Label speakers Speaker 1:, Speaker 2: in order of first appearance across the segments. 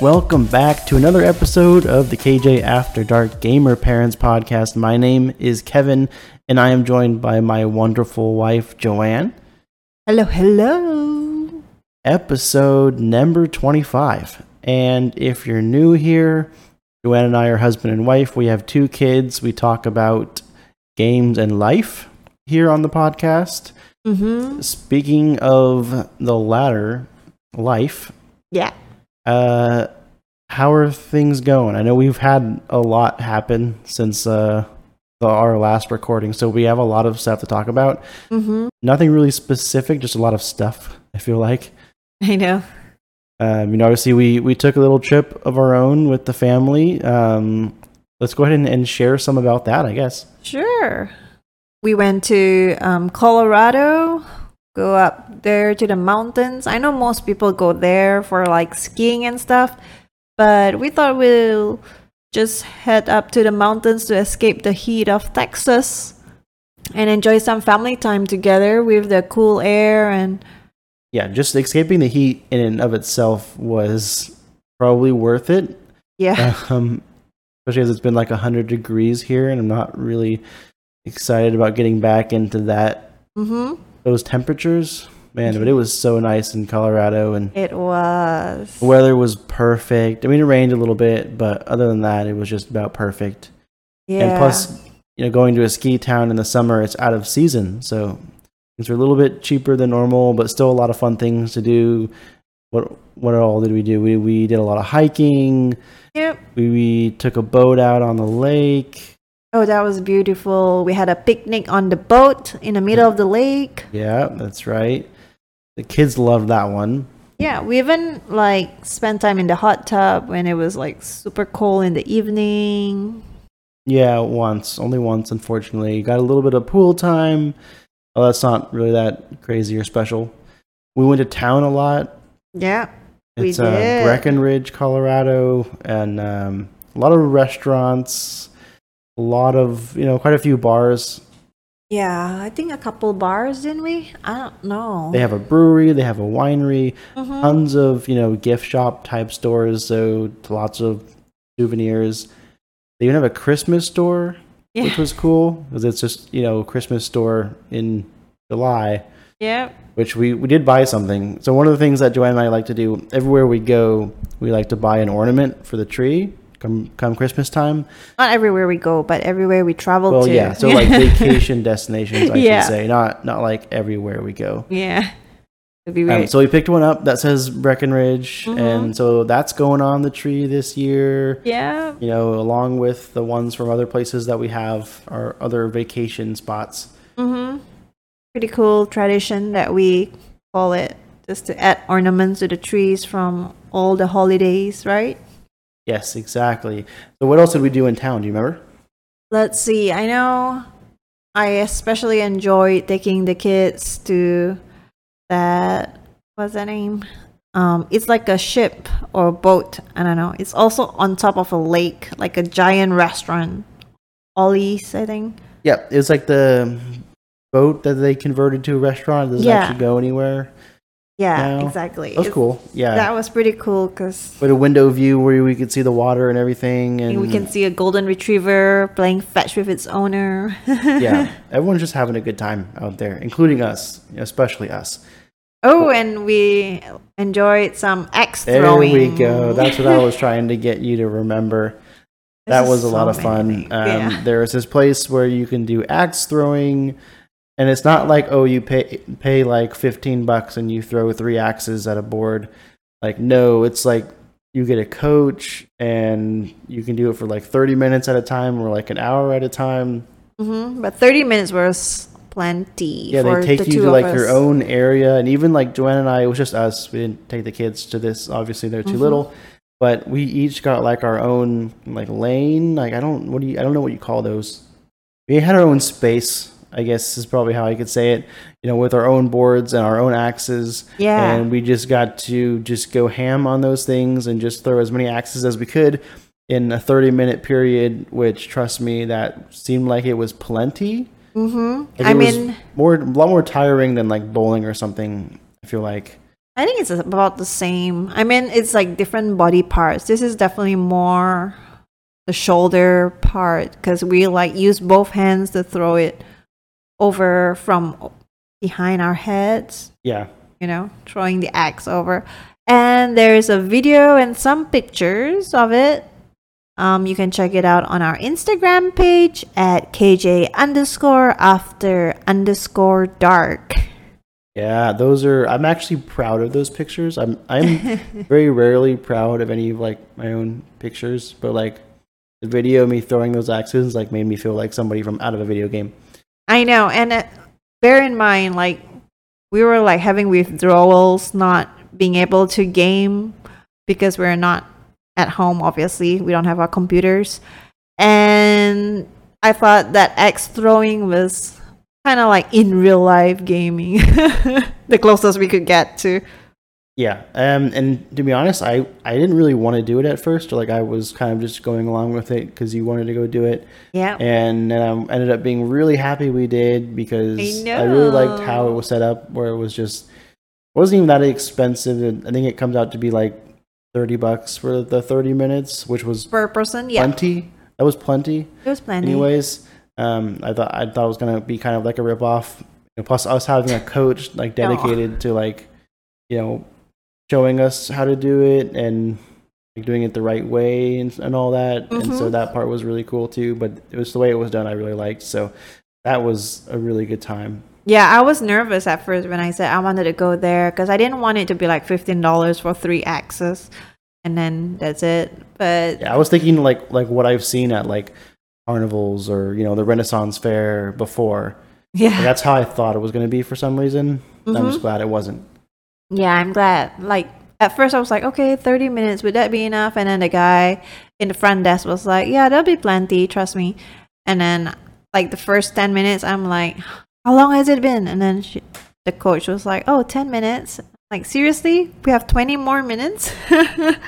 Speaker 1: Welcome back to another episode of the KJ After Dark Gamer Parents Podcast. My name is Kevin, and I am joined by my wonderful wife, Joanne.
Speaker 2: Hello, hello.
Speaker 1: Episode number 25. And if you're new here, Joanne and I are husband and wife. We have two kids. We talk about games and life here on the podcast.
Speaker 2: Mm-hmm.
Speaker 1: Speaking of the latter, life,
Speaker 2: Yeah.
Speaker 1: Uh, how are things going? I know we've had a lot happen since uh, the, our last recording, so we have a lot of stuff to talk about.
Speaker 2: Mm-hmm.
Speaker 1: Nothing really specific, just a lot of stuff. I feel like.
Speaker 2: I know.
Speaker 1: Um, you know, obviously we we took a little trip of our own with the family. Um, let's go ahead and, and share some about that. I guess.
Speaker 2: Sure. We went to um, Colorado, go up there to the mountains. I know most people go there for like skiing and stuff, but we thought we'll just head up to the mountains to escape the heat of Texas and enjoy some family time together with the cool air and
Speaker 1: Yeah, just escaping the heat in and of itself was probably worth it.
Speaker 2: yeah.
Speaker 1: um, especially as it's been like 100 degrees here and i'm not really excited about getting back into that
Speaker 2: mhm.
Speaker 1: Those temperatures man but it was so nice in colorado and
Speaker 2: It was.
Speaker 1: the weather was perfect i mean it rained a little bit but other than that it was just about perfect
Speaker 2: Yeah.
Speaker 1: and plus you know going to a ski town in the summer it's out of season so things are a little bit cheaper than normal but still a lot of fun things to do what what all did we do we, we did a lot of hiking
Speaker 2: Yep.
Speaker 1: we, we took a boat out on the lake
Speaker 2: Oh, that was beautiful. We had a picnic on the boat in the middle of the lake.
Speaker 1: Yeah, that's right. The kids loved that one.
Speaker 2: Yeah, we even like spent time in the hot tub when it was like super cold in the evening.
Speaker 1: Yeah, once, only once, unfortunately. Got a little bit of pool time. Oh, that's not really that crazy or special. We went to town a lot.
Speaker 2: Yeah, we
Speaker 1: It's uh,
Speaker 2: did.
Speaker 1: Breckenridge, Colorado, and um, a lot of restaurants. A lot of you know, quite a few bars.
Speaker 2: yeah, I think a couple bars, didn't we? I don't know.
Speaker 1: They have a brewery. They have a winery.
Speaker 2: Mhm.
Speaker 1: Tons of you know gift shop type stores. So lots of souvenirs. They even have a Christmas store.
Speaker 2: yeah,
Speaker 1: which was cool because it's just you know Christmas store in July,
Speaker 2: yeah,
Speaker 1: which we we did buy something. So one of the things that Joanne and I like to do everywhere we go, we like to buy an ornament for the tree. Come come Christmas time.
Speaker 2: not everywhere we go, but everywhere we travel
Speaker 1: Well,
Speaker 2: to.
Speaker 1: yeah. So like vacation destinations, I
Speaker 2: Yeah.
Speaker 1: should say, not not like everywhere we go.
Speaker 2: yeah,
Speaker 1: Um, so we picked one up that says Breckenridge,
Speaker 2: Mhm.
Speaker 1: and so that's going on the tree this year.
Speaker 2: yeah,
Speaker 1: You know, along with the ones from other places that we have, our other vacation spots.
Speaker 2: mm-hmm. pretty cool tradition that we call it, just to add ornaments to the trees from all the holidays, right?
Speaker 1: Yes, exactly. So what else did we do in town? Do you remember?
Speaker 2: Let's see. I know I especially enjoyed taking the kids to that what's that name? Um, it's like a ship or boat. I don't know. It's also on top of a lake, like a giant restaurant. Ollie's, I think.
Speaker 1: Yeah, it was like the boat that they converted to a restaurant. It doesn't
Speaker 2: Yeah.
Speaker 1: actually go anywhere.
Speaker 2: Yeah,
Speaker 1: No.
Speaker 2: exactly.
Speaker 1: That was
Speaker 2: It's-
Speaker 1: cool. Yeah.
Speaker 2: That was pretty cool because
Speaker 1: With a window view where we could see the water and everything. And
Speaker 2: we can see a golden retriever playing fetch with its owner.
Speaker 1: yeah, everyone's just having a good time out there, including us, especially us.
Speaker 2: Oh, and we enjoyed some axe throwing.
Speaker 1: There
Speaker 2: throwing.
Speaker 1: we go. That's what I was trying to get you to remember.
Speaker 2: This
Speaker 1: that
Speaker 2: is
Speaker 1: was a lot
Speaker 2: so
Speaker 1: of
Speaker 2: many
Speaker 1: fun.
Speaker 2: things.
Speaker 1: Um,
Speaker 2: yeah.
Speaker 1: There is this place where you can do axe throwing, and it's not like oh you pay pay like fifteen bucks and you throw three axes at a board. Like no, it's like you get a coach and you can do it for like thirty minutes at a time or like an hour at a time.
Speaker 2: hmm But 30 minutes was plenty.
Speaker 1: Yeah, they take
Speaker 2: the
Speaker 1: you to like your own area, and even like Joanne and I, it was just us. We didn't take the kids to this. Obviously, they're too
Speaker 2: Mhm.
Speaker 1: little. but we each got like our own like lane. Like I don't what do you I don't know what you call those. We had our own space. I guess is probably how I could say it. You know, with our own boards and our own axes.
Speaker 2: Yeah.
Speaker 1: And we just got to just go ham on those things and just throw as many axes as we could in a 30 minute period, which trust me, that seemed like it was plenty.
Speaker 2: Mm-hmm.
Speaker 1: Like,
Speaker 2: I mean,
Speaker 1: more a lot more tiring than like bowling or something. I feel like.
Speaker 2: I think it's about the same. I mean, it's like different body parts. This is definitely more the shoulder part because we like use both hands to throw it over from behind our heads.
Speaker 1: Yeah.
Speaker 2: You know, throwing the axe over. And there's a video and some pictures of it. Um, you can check it out on our Instagram page at KJ underscore after underscore dark.
Speaker 1: Yeah, those are. I'm actually proud of those pictures. I'm. I'm very rarely proud of any of like my own pictures, but like the video of me throwing those axes like made me feel like somebody from out of a video game.
Speaker 2: I know, and uh, bear in mind, like we were like having withdrawals, not being able to game because we're not at home. Obviously, we don't have our computers, and I thought that axe throwing was kind of like in real life gaming, the closest we could get to.
Speaker 1: Yeah, um, and to be honest, I I didn't really want to do it at first. Like I was kind of just going along with it because you wanted to go do it,
Speaker 2: Yeah,
Speaker 1: and then I ended up being really happy we did because
Speaker 2: I
Speaker 1: I, really liked how it was set up, where it was just it wasn't even that expensive. I think it comes out to be like thirty bucks for the thirty minutes, which was
Speaker 2: per person. Yeah,
Speaker 1: plenty. That was plenty.
Speaker 2: it was plenty.
Speaker 1: Anyways, um, I thought I thought it was gonna be kind of like a rip off. plus, us having a coach like dedicated to like, you know, showing us how to do it and like, doing it the right way and, and all that. And so
Speaker 2: Mhm.
Speaker 1: that part was really cool too. But it was the way it was done. I really liked. So that was a really good time.
Speaker 2: Yeah, I was nervous at first when I said I wanted to go there because I didn't want it to be like fifteen dollars for three axes, and then that's it. But
Speaker 1: Yeah, I was thinking like like what I've seen at like carnivals or you know the Renaissance Fair before.
Speaker 2: yeah,
Speaker 1: Like, that's how I thought it was going to be for some reason. I'm
Speaker 2: Mhm.
Speaker 1: just glad it wasn't.
Speaker 2: Yeah, I'm glad. Like at first, I was like, okay, thirty minutes would that be enough? And then the guy in the front desk was like, yeah, there'll be plenty, trust me. And then like the first ten minutes, I'm like, how long has it been? And then she, the coach was like, oh, 10 minutes. Like seriously, we have twenty more minutes.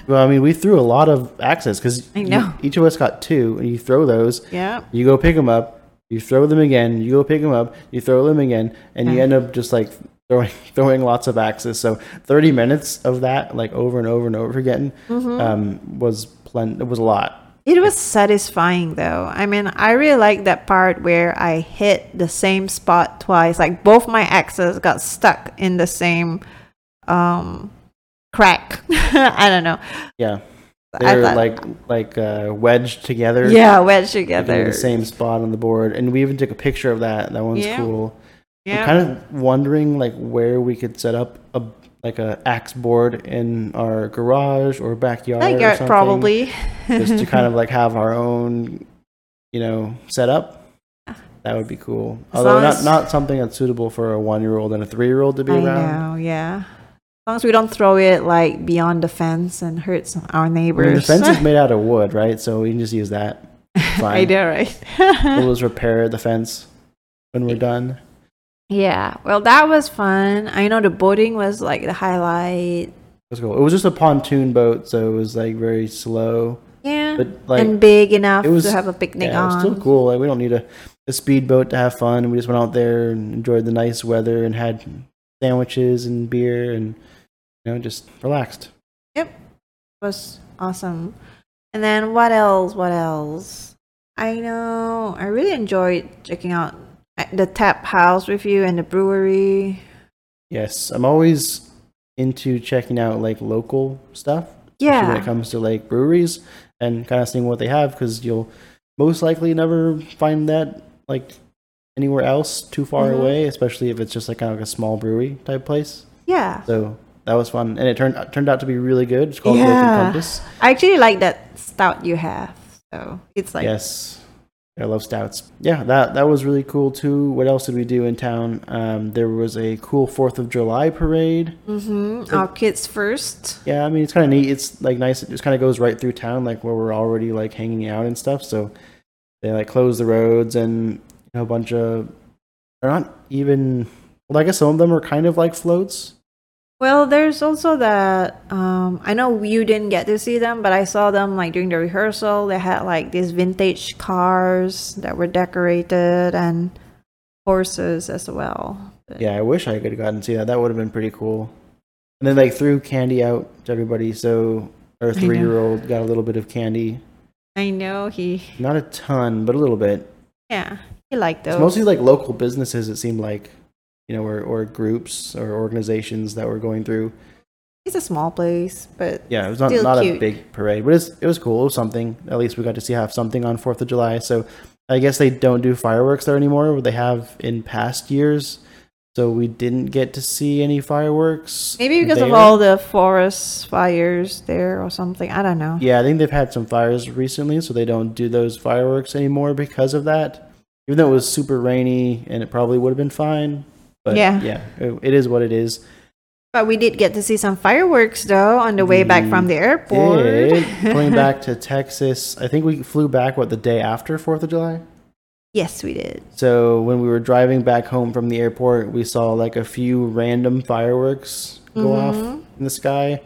Speaker 1: Well, I mean, we threw a lot of axes because
Speaker 2: I know.
Speaker 1: each of us got two, and you throw those,
Speaker 2: yeah.
Speaker 1: you go pick them up, you throw them again, you go pick them up, you throw them again, and you end up just like throwing throwing lots of axes. So thirty minutes of that, like over and over and over again,
Speaker 2: Mm-hmm.
Speaker 1: um, was plen- It was a lot.
Speaker 2: It was satisfying though. I mean, I really like that part where I hit the same spot twice. Like both my axes got stuck in the same um crack. I don't know.
Speaker 1: Yeah, they're
Speaker 2: thought-
Speaker 1: like like uh, wedged together.
Speaker 2: yeah, wedged
Speaker 1: like, in
Speaker 2: together.
Speaker 1: the same spot on the board, and we even took a picture of that. That one's
Speaker 2: Yeah.
Speaker 1: cool. I'm kind of wondering like where we could set up a like a axe board in our garage or backyard
Speaker 2: I
Speaker 1: something,
Speaker 2: probably.
Speaker 1: just to kind of like have our own, you know, setup. That would be cool.
Speaker 2: As
Speaker 1: Although not
Speaker 2: as-
Speaker 1: not something that's suitable for a one year old and a three year old to be
Speaker 2: I
Speaker 1: around.
Speaker 2: know, yeah. As long as we don't throw it like beyond the fence and hurts our
Speaker 1: I mean,
Speaker 2: neighbors.
Speaker 1: the fence is made out of wood, right? So we can just use that. Fine.
Speaker 2: I know, right?
Speaker 1: We'll just repair the fence when we're done.
Speaker 2: Yeah. Well, that was fun. I know the boating was like the highlight.
Speaker 1: It was cool. It was just a pontoon boat, so it was like very slow,
Speaker 2: Yeah.
Speaker 1: but like
Speaker 2: and big enough
Speaker 1: it was-
Speaker 2: to have a picnic
Speaker 1: yeah, it was still cool. Like we don't need a, a speedboat to have fun. We just went out there and enjoyed the nice weather and had sandwiches and beer and you know just relaxed.
Speaker 2: Yep, it was awesome. And then what else? What else? I know. I really enjoyed checking out the tap house with you and the brewery.
Speaker 1: Yes, I'm always into checking out like local stuff. Yeah. when it comes to like breweries and kind of seeing what they have because you'll most likely never find that like anywhere else too far
Speaker 2: Mhm.
Speaker 1: away, especially if it's just like kind of like a small brewery type place.
Speaker 2: Yeah.
Speaker 1: So that was fun, and it turned turned out to be really good. It's called
Speaker 2: Yeah.
Speaker 1: Compass.
Speaker 2: I actually like that stout you have. So it's like
Speaker 1: yes, I love stouts. Yeah, that that was really cool too. What else did we do in town? Um, there was a cool Fourth of July parade.
Speaker 2: Mm-hmm. Our kids first.
Speaker 1: Yeah, I mean it's kind of neat. It's like nice. It just kind of goes right through town, like where we're already like hanging out and stuff. So they like close the roads and you know, a bunch of. They're not even. Well, I guess some of them are kind of like floats.
Speaker 2: Well, there's also that. Um, I know you didn't get to see them, but I saw them like during the rehearsal. They had like these vintage cars that were decorated and horses as well. But-
Speaker 1: Yeah, I wish I could have gotten to see that. That would have been pretty cool. And then like threw candy out to everybody, so our three year old got a little bit of candy.
Speaker 2: I know he.
Speaker 1: Not a ton, but a little bit.
Speaker 2: Yeah, he liked those.
Speaker 1: It's mostly like local businesses. It seemed like, you know, or or groups or organizations that were going through.
Speaker 2: It's a small place, but
Speaker 1: Yeah, it was not not a big parade, but it's it was cool. It was something. At least we got to see have something on Fourth of July. So I guess they don't do fireworks there anymore. They have in past years. So we didn't get to see any fireworks.
Speaker 2: maybe because of all the forest fires there or something. I don't know.
Speaker 1: Yeah, I think they've had some fires recently, so they don't do those fireworks anymore because of that. Even though it was super rainy and it probably would have been fine. But
Speaker 2: Yeah.
Speaker 1: yeah, it, it is what it is.
Speaker 2: But we did get to see some fireworks though on the way back from the airport.
Speaker 1: Did, going back to Texas, I think we flew back, what, the day after 4th of July?
Speaker 2: yes, we did.
Speaker 1: So when we were driving back home from the airport, we saw like a few random fireworks go off
Speaker 2: Mhm.
Speaker 1: in the sky,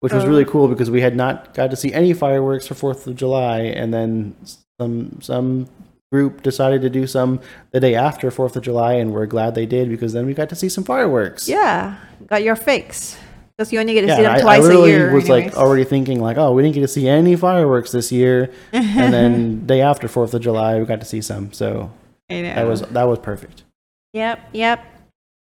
Speaker 1: which was
Speaker 2: Oh.
Speaker 1: really cool because we had not got to see any fireworks for Fourth of July, and then some some group decided to do some the day after Fourth of July, and we're glad they did because then we got to see some fireworks.
Speaker 2: Yeah, got your fix. Because you only get to see
Speaker 1: Yeah,
Speaker 2: them
Speaker 1: I, I
Speaker 2: twice a year.
Speaker 1: was like already thinking like, oh, we didn't get to see any fireworks this year, and then day after Fourth of July, we got to see some. So
Speaker 2: I
Speaker 1: that was that was perfect.
Speaker 2: Yep, yep.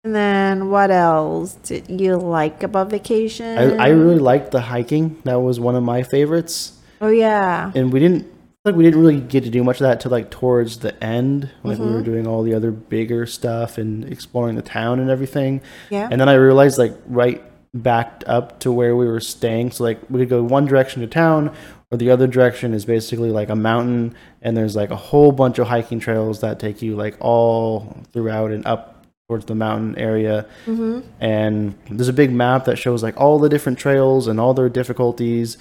Speaker 2: And then what else did you like about vacation?
Speaker 1: I, I really liked the hiking. That was one of my favorites.
Speaker 2: Oh yeah.
Speaker 1: And we didn't like we didn't really get to do much of that till like towards the end. Like we were
Speaker 2: Mhm.
Speaker 1: doing all the other bigger stuff and exploring the town and everything.
Speaker 2: Yeah.
Speaker 1: And then I realized like right backed up to where we were staying. So like we could go one direction to town or the other direction is basically like a mountain and there's like a whole bunch of hiking trails that take you like all throughout and up towards the mountain area
Speaker 2: mm-hmm.
Speaker 1: and there's a big map that shows like all the different trails and all their difficulties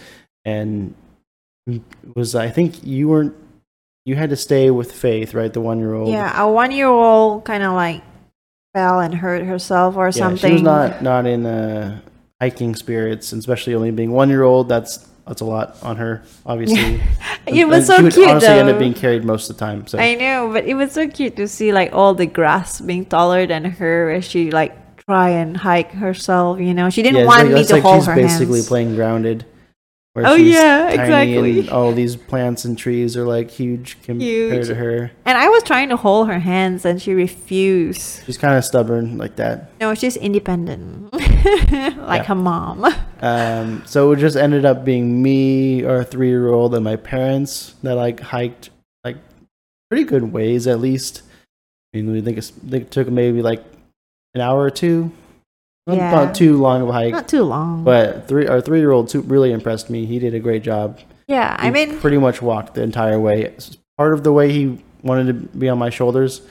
Speaker 1: and was i think you weren't you had to stay with faith right the one year old
Speaker 2: Yeah, a one year old kind of like fell and hurt herself or
Speaker 1: yeah
Speaker 2: something.
Speaker 1: she was not not in uh hiking spirits and especially only being one year old that's that's a lot on her obviously
Speaker 2: It was
Speaker 1: And
Speaker 2: so
Speaker 1: she would
Speaker 2: cute
Speaker 1: honestly end up being carried most of the time so
Speaker 2: I know, but it was so cute to see like all the grass being taller than her as she like try and hike herself. You know, she didn't
Speaker 1: yeah,
Speaker 2: want
Speaker 1: like,
Speaker 2: me to
Speaker 1: like
Speaker 2: hold
Speaker 1: she's
Speaker 2: her
Speaker 1: basically
Speaker 2: hands.
Speaker 1: playing grounded
Speaker 2: Oh,
Speaker 1: she's
Speaker 2: yeah,
Speaker 1: tiny
Speaker 2: exactly.
Speaker 1: and all these plants and trees are like huge compared
Speaker 2: Huge.
Speaker 1: to her
Speaker 2: And I was trying to hold her hands, and she refused.
Speaker 1: She's kind of stubborn like that.
Speaker 2: No, she's independent, like
Speaker 1: Yeah.
Speaker 2: her mom.
Speaker 1: Um, so it just ended up being me, our three year old, and my parents that like hiked like pretty good ways at least. I mean, we think, it's, think it took maybe like an hour or two. Not,
Speaker 2: Yeah.
Speaker 1: not too long of a hike,
Speaker 2: Not too long.
Speaker 1: but three our three year old really impressed me. He did a great job.
Speaker 2: yeah, I mean,
Speaker 1: pretty much walked the entire way. Part of the way he wanted to be on my shoulders,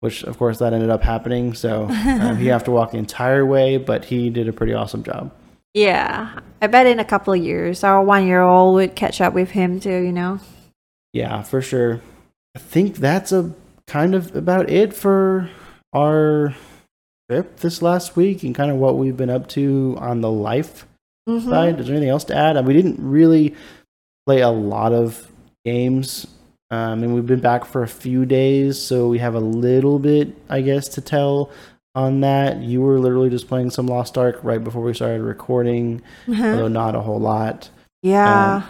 Speaker 1: which of course that ended up happening. So um, he have to walk the entire way, but he did a pretty awesome job.
Speaker 2: yeah, I bet in a couple of years, our one-year-old would catch up with him too. You know.
Speaker 1: Yeah, for sure. I think that's a kind of about it for our trip this last week and kind of what we've been up to on the life
Speaker 2: Mhm.
Speaker 1: side. Is there anything else to add? We didn't really play a lot of games. Um, and we've been back for a few days, so we have a little bit, I guess, to tell on that. You were literally just playing some Lost Ark right before we started recording,
Speaker 2: Uh-huh.
Speaker 1: although not a whole lot.
Speaker 2: Yeah.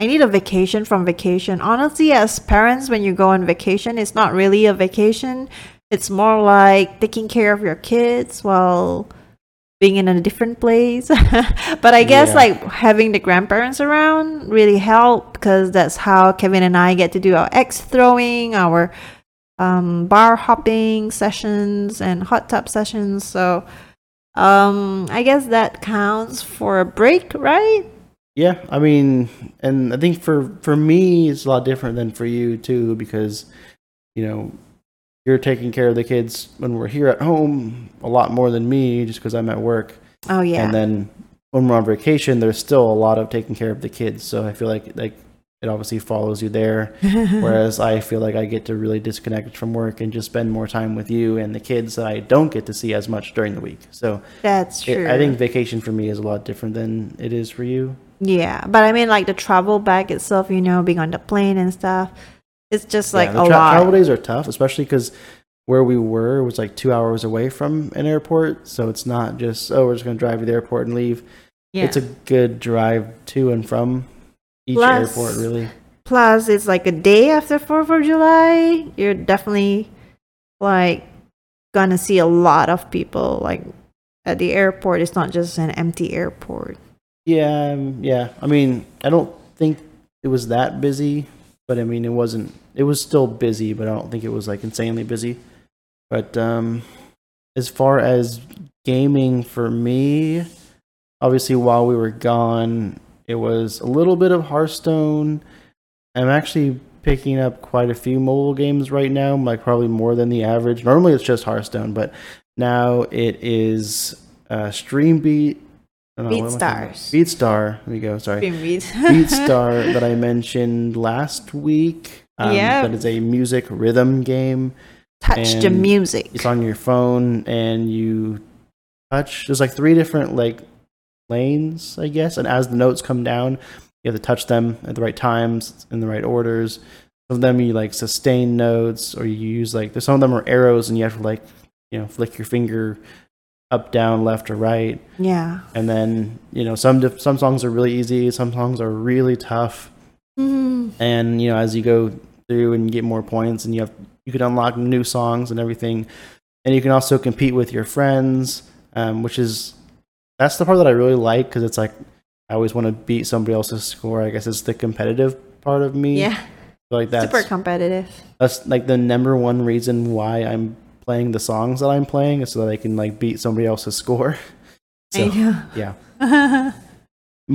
Speaker 2: I need a vacation from vacation. Honestly, as parents, when you go on vacation, it's not really a vacation. It's more like taking care of your kids while being in a different place. but I guess
Speaker 1: Yeah.
Speaker 2: like having the grandparents around really help because that's how Kevin and I get to do our X throwing, our um, bar hopping sessions, and hot tub sessions. So um, I guess that counts for a break, right?
Speaker 1: Yeah, I mean, and I think for for me it's a lot different than for you too because you know you're taking care of the kids when we're here at home a lot more than me just because I'm at work.
Speaker 2: Oh yeah.
Speaker 1: And then when we're on vacation, there's still a lot of taking care of the kids. So I feel like like it obviously follows you there. Whereas I feel like I get to really disconnect from work and just spend more time with you and the kids that I don't get to see as much during the week. So
Speaker 2: That's
Speaker 1: it-
Speaker 2: true.
Speaker 1: I think vacation for me is a lot different than it is for you.
Speaker 2: Yeah, but I mean, like the travel back itself, you know, being on the plane and stuff, it's just like
Speaker 1: yeah, the
Speaker 2: a
Speaker 1: tra-
Speaker 2: lot.
Speaker 1: travel days are tough, especially because where we were was like two hours away from an airport. So it's not just oh we're just gonna drive to the airport and leave.
Speaker 2: yeah.
Speaker 1: It's a good drive to and from each
Speaker 2: Plus-
Speaker 1: airport, really.
Speaker 2: Plus, it's like a day after Fourth of July. You're definitely like gonna see a lot of people. Like at the airport, it's not just an empty airport.
Speaker 1: Yeah, um, yeah. I mean, I don't think it was that busy, but I mean, it wasn't. It was still busy, but I don't think it was like insanely busy. But um, as far as gaming for me, obviously, while we were gone, it was a little bit of Hearthstone. I'm actually picking up quite a few mobile games right now, like probably more than the average. Normally, it's just Hearthstone, but now it is uh, Stream Beat. I don't know, what am I talking about?
Speaker 2: BeatStars.
Speaker 1: BeatStar. There you go. Sorry.
Speaker 2: Beat
Speaker 1: Beat Star that I mentioned last week. Um,
Speaker 2: Yeah.
Speaker 1: That is a music rhythm game.
Speaker 2: Touch the music.
Speaker 1: It's on your phone and you touch. There's like three different like lanes, I guess. And as the notes come down, you have to touch them at the right times in the right orders. Some of them you like sustain notes, or you use like some of them are arrows, and you have to like you know flick your finger up, down, left, or right.
Speaker 2: Yeah.
Speaker 1: And then you know some some songs are really easy, some songs are really tough.
Speaker 2: Mhm.
Speaker 1: And you know as you go through and get more points, and you have you can unlock new songs and everything, and you can also compete with your friends, um, which is that's the part that I really like because it's like I always want to beat somebody else's score. I guess it's the competitive part of me.
Speaker 2: Yeah.
Speaker 1: like that's
Speaker 2: Super competitive.
Speaker 1: that's like the number one reason why I'm playing the songs that I'm playing so that I can like beat somebody else's score. So yeah.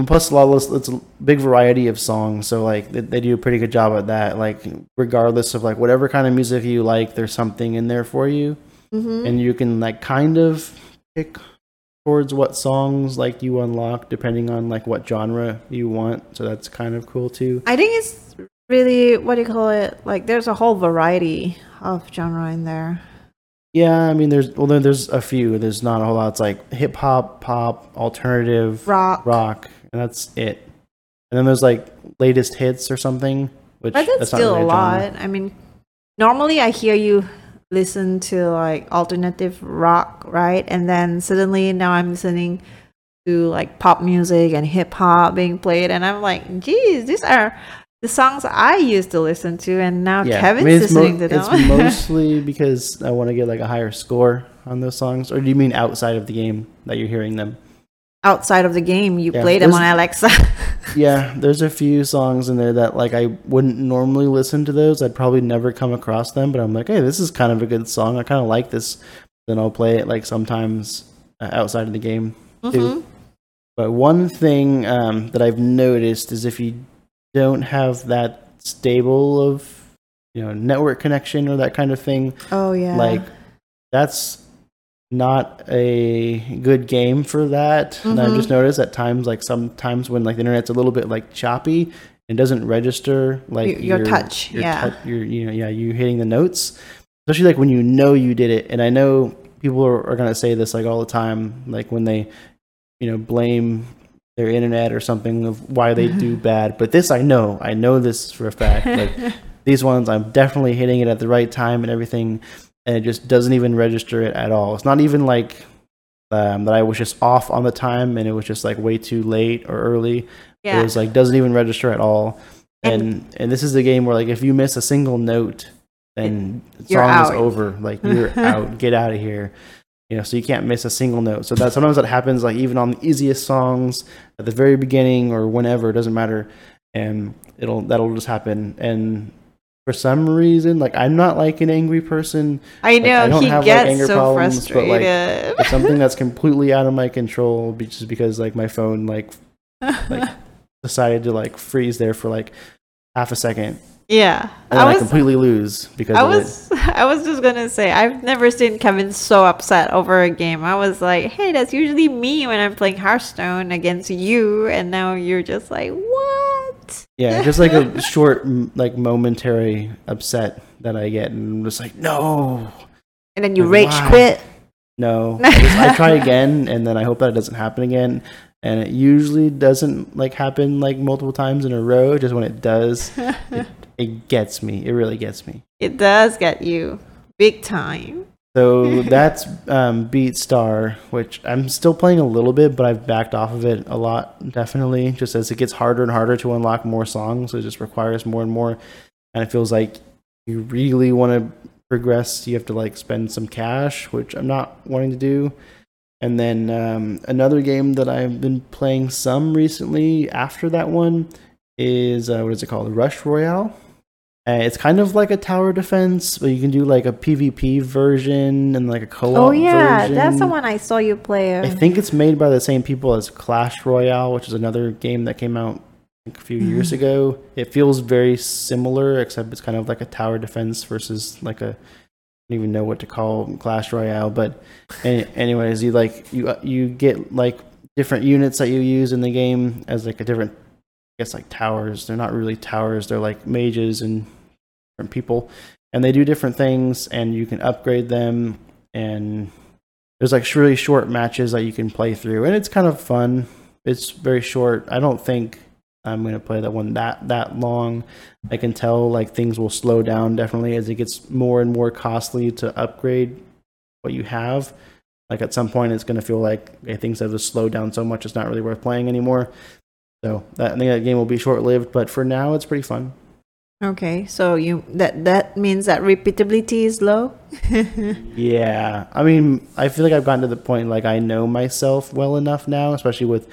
Speaker 1: Plus a lot of it's a big variety of songs so like they, they do a pretty good job at that like regardless of like whatever kind of music you like there's something in there for you
Speaker 2: Mhm.
Speaker 1: and you can like kind of pick towards what songs like you unlock depending on like what genre you want so that's kind of cool too
Speaker 2: I think it's really what do you call it? Like there's a whole variety of genre in there.
Speaker 1: Yeah i mean there's well there's a few there's not a whole lot it's like hip hop pop alternative
Speaker 2: Rock.
Speaker 1: rock and that's it and then there's like latest hits or something which
Speaker 2: But that's
Speaker 1: not
Speaker 2: still
Speaker 1: really
Speaker 2: a
Speaker 1: genre.
Speaker 2: lot. I mean, normally I hear you listen to like alternative rock, right? And then suddenly now I'm listening to like pop music and hip hop being played, and I'm like, geez, these are the songs I used to listen to, and now Kevin's
Speaker 1: I mean, it's, mo-
Speaker 2: listening to them.
Speaker 1: it's mostly because I want to get like a higher score on those songs. Or do you mean outside of the game that you're hearing them?
Speaker 2: Outside of the game, you
Speaker 1: Yeah,
Speaker 2: play them on Alexa.
Speaker 1: Yeah, there's a few songs in there that like I wouldn't normally listen to those. I'd probably never come across them, but I'm like, hey, this is kind of a good song. I kind of like this. Then I'll play it like sometimes uh, outside of the game.
Speaker 2: Mhm.
Speaker 1: But one thing um, that I've noticed is if you don't have that stable of you know network connection or that kind of thing,
Speaker 2: Oh yeah.
Speaker 1: like that's not a good game for that. And i've
Speaker 2: mm-hmm.
Speaker 1: just noticed at times like sometimes when like the internet's a little bit like choppy and doesn't register like
Speaker 2: Y- your touch, yeah.
Speaker 1: tou- your you know yeah you hitting the notes. Especially like when you know you did it. And i know people are, are going to say this like all the time like when they you know blame their internet or something of why they do bad. But this i know. I know this for a fact. Like these ones i'm definitely hitting it at the right time and everything and it just doesn't even register it at all. It's not even like um, that i was just off on the time and it was just like way too late or early.
Speaker 2: Yeah.
Speaker 1: it was like doesn't even register at all. And and this is a game where like if you miss a single note then the
Speaker 2: You're
Speaker 1: song is over. Like you're out. Get out of here you know so you can't miss a single note. So that sometimes that happens like even on the easiest songs at the very beginning or whenever it doesn't matter. And it'll that'll just happen. And for some reason like i'm not like an angry person.
Speaker 2: I know
Speaker 1: I don't
Speaker 2: he
Speaker 1: have, like,
Speaker 2: gets
Speaker 1: anger
Speaker 2: so
Speaker 1: problems, but, like,
Speaker 2: frustrated.
Speaker 1: it's something that's completely out of my control just because like my phone like like decided to like freeze there for like half a second,
Speaker 2: Yeah.
Speaker 1: and then
Speaker 2: I
Speaker 1: I, completely lose because
Speaker 2: I
Speaker 1: of it.
Speaker 2: was I was just gonna say I've never seen Kevin so upset over a game. I was like, hey, that's usually me when I'm playing Hearthstone against you, and now you're just like, what?
Speaker 1: Yeah, just like a short, like momentary upset that I get, and I'm just like, no,
Speaker 2: And then you
Speaker 1: Like,
Speaker 2: rage
Speaker 1: why?
Speaker 2: quit.
Speaker 1: no. I, just- I try again, and then I hope that it doesn't happen again. And it usually doesn't like happen like multiple times in a row. Just when it does, it, it gets me. It really gets me.
Speaker 2: It does get you big time.
Speaker 1: So that's um, Beat Star, which I'm still playing a little bit, but I've backed off of it a lot, definitely. Just as it gets harder and harder to unlock more songs, it just requires more and more. And it feels like you really want to progress, you have to like spend some cash, which I'm not wanting to do. And then um, another game that I've been playing some recently after that one is uh, what is it called? Rush Royale. Uh, it's kind of like a tower defense, but you can do like a PvP version and like a co-op.
Speaker 2: Oh yeah, that's the one I saw you play.
Speaker 1: I think it's made by the same people as Clash Royale, which is another game that came out like, a few years
Speaker 2: Mm-hmm.
Speaker 1: ago. It feels very similar, except it's kind of like a tower defense versus like a I don't even know what to call Clash Royale. But any, anyways, you like you you get like different units that you use in the game as like a different, guess like towers. They're not really towers. They're like mages and different people, and they do different things, and you can upgrade them and there's like really short matches that you can play through and it's kind of fun. It's very short. I don't think i'm to play that one that that long. I can tell like things will slow down definitely as it gets more and more costly to upgrade what you have. Like at some point it's to feel like okay, things have just slowed down so much it's not really worth playing anymore so that, i think that game will be short lived but for now it's pretty fun
Speaker 2: Okay, so you that that means that repeatability is low.
Speaker 1: Yeah, I mean, I feel like I've gotten to the point like I know myself well enough now, especially with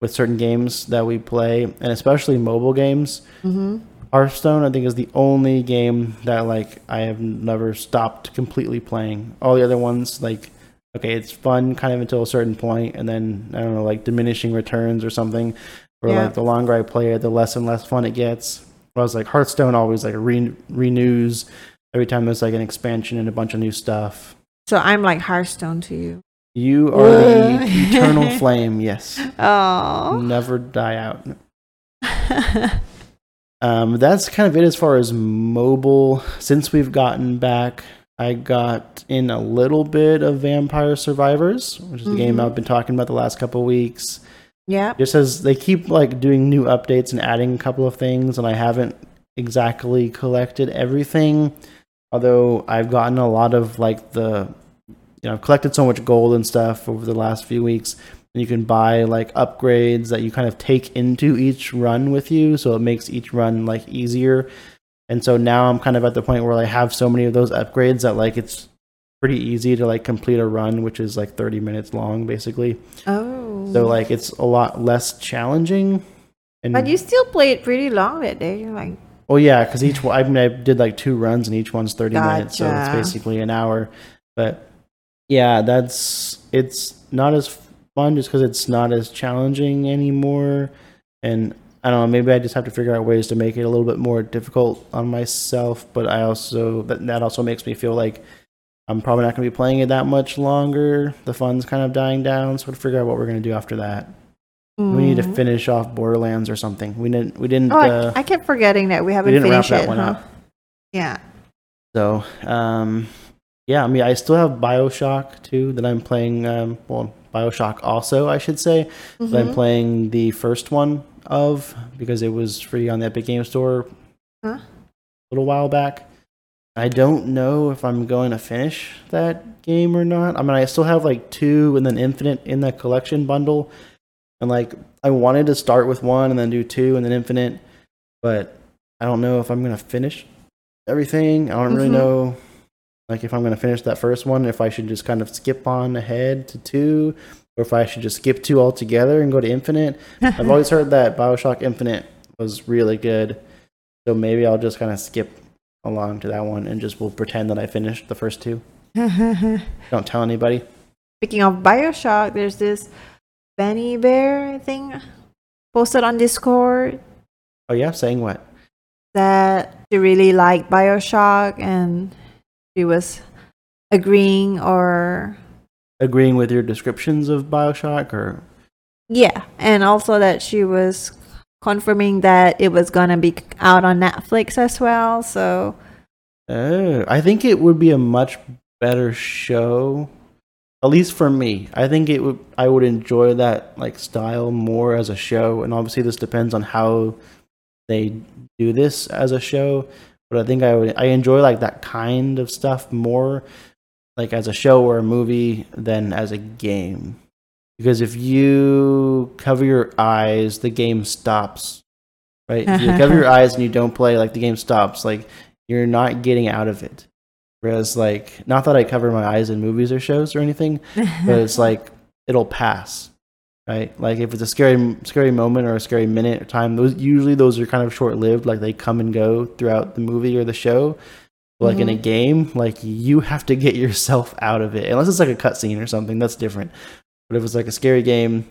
Speaker 1: with certain games that we play, and especially mobile games.
Speaker 2: mm-hmm.
Speaker 1: Hearthstone, I think, is the only game that like I have never stopped completely playing. All the other ones, like, okay, it's fun kind of until a certain point, and then I don't know, like diminishing returns or something. Where
Speaker 2: Yeah.
Speaker 1: like the longer I play it, the less and less fun it gets. Whereas like Hearthstone always like re- renews every time there's like an expansion and a bunch of new stuff.
Speaker 2: So I'm like Hearthstone to you.
Speaker 1: You are the eternal flame, yes.
Speaker 2: Oh.
Speaker 1: Never die out. Um, that's kind of it as far as mobile. Since we've gotten back, I got in a little bit of Vampire Survivors, which is the game. I've been talking about the last couple of weeks.
Speaker 2: Yeah.
Speaker 1: Just as they keep like doing new updates and adding a couple of things, and I haven't exactly collected everything. Although I've gotten a lot of like the, you know, I've collected so much gold and stuff over the last few weeks. And you can buy like upgrades that you kind of take into each run with you, so it makes each run like easier. And so now I'm kind of at the point where I have so many of those upgrades that like it's pretty easy to like complete a run, which is like 30 minutes long basically.
Speaker 2: Oh.
Speaker 1: So like it's a lot less challenging. And
Speaker 2: But you still played pretty long that day. You're like,
Speaker 1: Oh yeah, because each one I mean I did like two runs and each one's thirty minutes, so it's basically an hour. But yeah, that's it's not as fun just because it's not as challenging anymore. And I don't know, maybe I just have to figure out ways to make it a little bit more difficult on myself. But I also that that also makes me feel like I'm probably not going to be playing it that much longer. The fun's kind of dying down, so we'll figure out what we're going to do after that. We need to
Speaker 2: mm.
Speaker 1: finish off Borderlands or something. We didn't. We didn't.
Speaker 2: Oh,
Speaker 1: uh,
Speaker 2: I, I kept forgetting that we haven't
Speaker 1: didn't wrap
Speaker 2: finished
Speaker 1: that
Speaker 2: it.
Speaker 1: one
Speaker 2: huh?
Speaker 1: up.
Speaker 2: Yeah.
Speaker 1: So, um, yeah, I mean, I still have Bioshock too that I'm playing. Um, well, Bioshock also, I should say, that I'm playing the first one of because it was free on the Epic Game Store
Speaker 2: Huh?
Speaker 1: a little while back. I don't know if I'm going to finish that game or not. I mean, I still have like two and then Infinite in the collection bundle, and like I wanted to start with one and then do two and then Infinite, but I don't know if I'm going to finish everything. I don't really
Speaker 2: Mhm.
Speaker 1: know like if I'm going to finish that first one, if I should just kind of skip on ahead to two, or if I should just skip two altogether and go to Infinite. I've always heard that Bioshock Infinite was really good, so maybe I'll just kind of skip along to that one and just will pretend that I finished the first two. Don't tell anybody.
Speaker 2: Speaking of Bioshock, there's this Benny Bear thing posted on Discord
Speaker 1: Oh yeah, saying what?
Speaker 2: that she really liked Bioshock and she was agreeing or
Speaker 1: Agreeing with your descriptions of Bioshock, or
Speaker 2: yeah, and also that she was confirming that it was gonna be out on Netflix as well. So
Speaker 1: oh, I think it would be a much better show. At least for me, I think it would. I would enjoy that like style more as a show, and obviously this depends on how they do this as a show. But I think I would. I enjoy like that kind of stuff more, like as a show or a movie than as a game. Because if you cover your eyes, the game stops. Right? If you cover your eyes and you don't play, like the game stops. Like you're not getting out of it. Whereas, like, not that I cover my eyes in movies or shows or anything, but it's like it'll pass, right? Like if it's a scary, scary moment or a scary minute or time, those usually those are kind of short lived. Like they come and go throughout the movie or the show. Like in a mm-hmm. game, like you have to get yourself out of it, unless it's like a cutscene or something. That's different. But if it's like a scary game,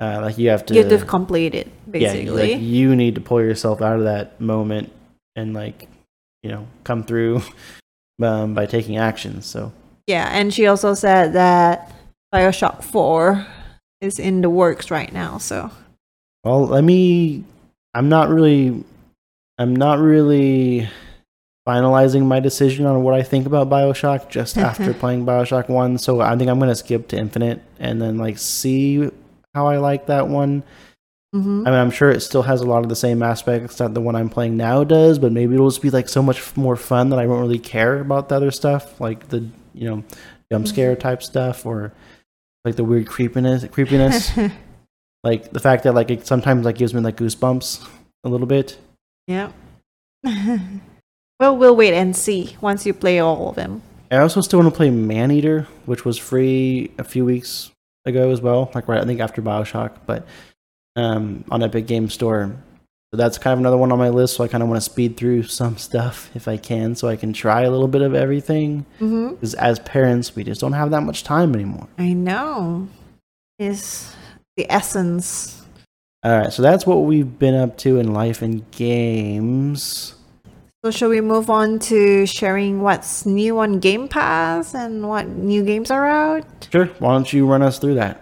Speaker 1: uh, like you have to,
Speaker 2: you have to complete it
Speaker 1: yeah,
Speaker 2: basically.
Speaker 1: like you need to pull yourself out of that moment and like you know come through um, by taking actions. So
Speaker 2: Yeah, and she also said that Bioshock 4 is in the works right now. So,
Speaker 1: Well, let me. I'm not really. I'm not really finalizing my decision on what I think about Bioshock just after playing Bioshock One. So I think I'm gonna skip to Infinite and then like see how I like that one.
Speaker 2: mhm.
Speaker 1: I mean, I'm sure it still has a lot of the same aspects that the one I'm playing now does, but maybe it'll just be like so much more fun that I won't really care about the other stuff, like the you know jump scare type stuff or like the weird creepiness. Creepiness like the fact that like it sometimes like gives me like goosebumps a little bit.
Speaker 2: yeah. well, we'll wait and see once you play all of them.
Speaker 1: I also still want to play Maneater, which was free a few weeks ago as well, like right I think after Bioshock, but um, on Epic Game Store. So that's kind of another one on my list. So I kind of want to speed through some stuff if I can, so I can try a little bit of everything.
Speaker 2: Mm-hmm.
Speaker 1: Because as parents, we just don't have that much time anymore.
Speaker 2: I know. Is the essence.
Speaker 1: All right, so that's what we've been up to in life and games.
Speaker 2: So, shall we move on to sharing what's new on Game Pass and what new games are out?
Speaker 1: Sure, why don't you run us through that?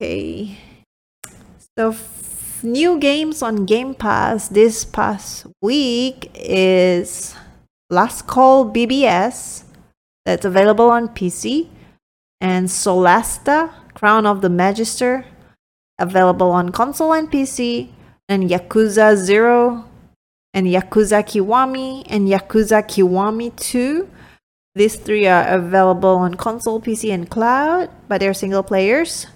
Speaker 2: Okay. So, f- new games on Game Pass this past week is Last Call BBS, that's available on PC, and Solasta, Crown of the Magister, available on console and PC, and Yakuza 0, and Yakuza Kiwami, and Yakuza Kiwami 2. These three are available on console, PC, and cloud, but they're single players.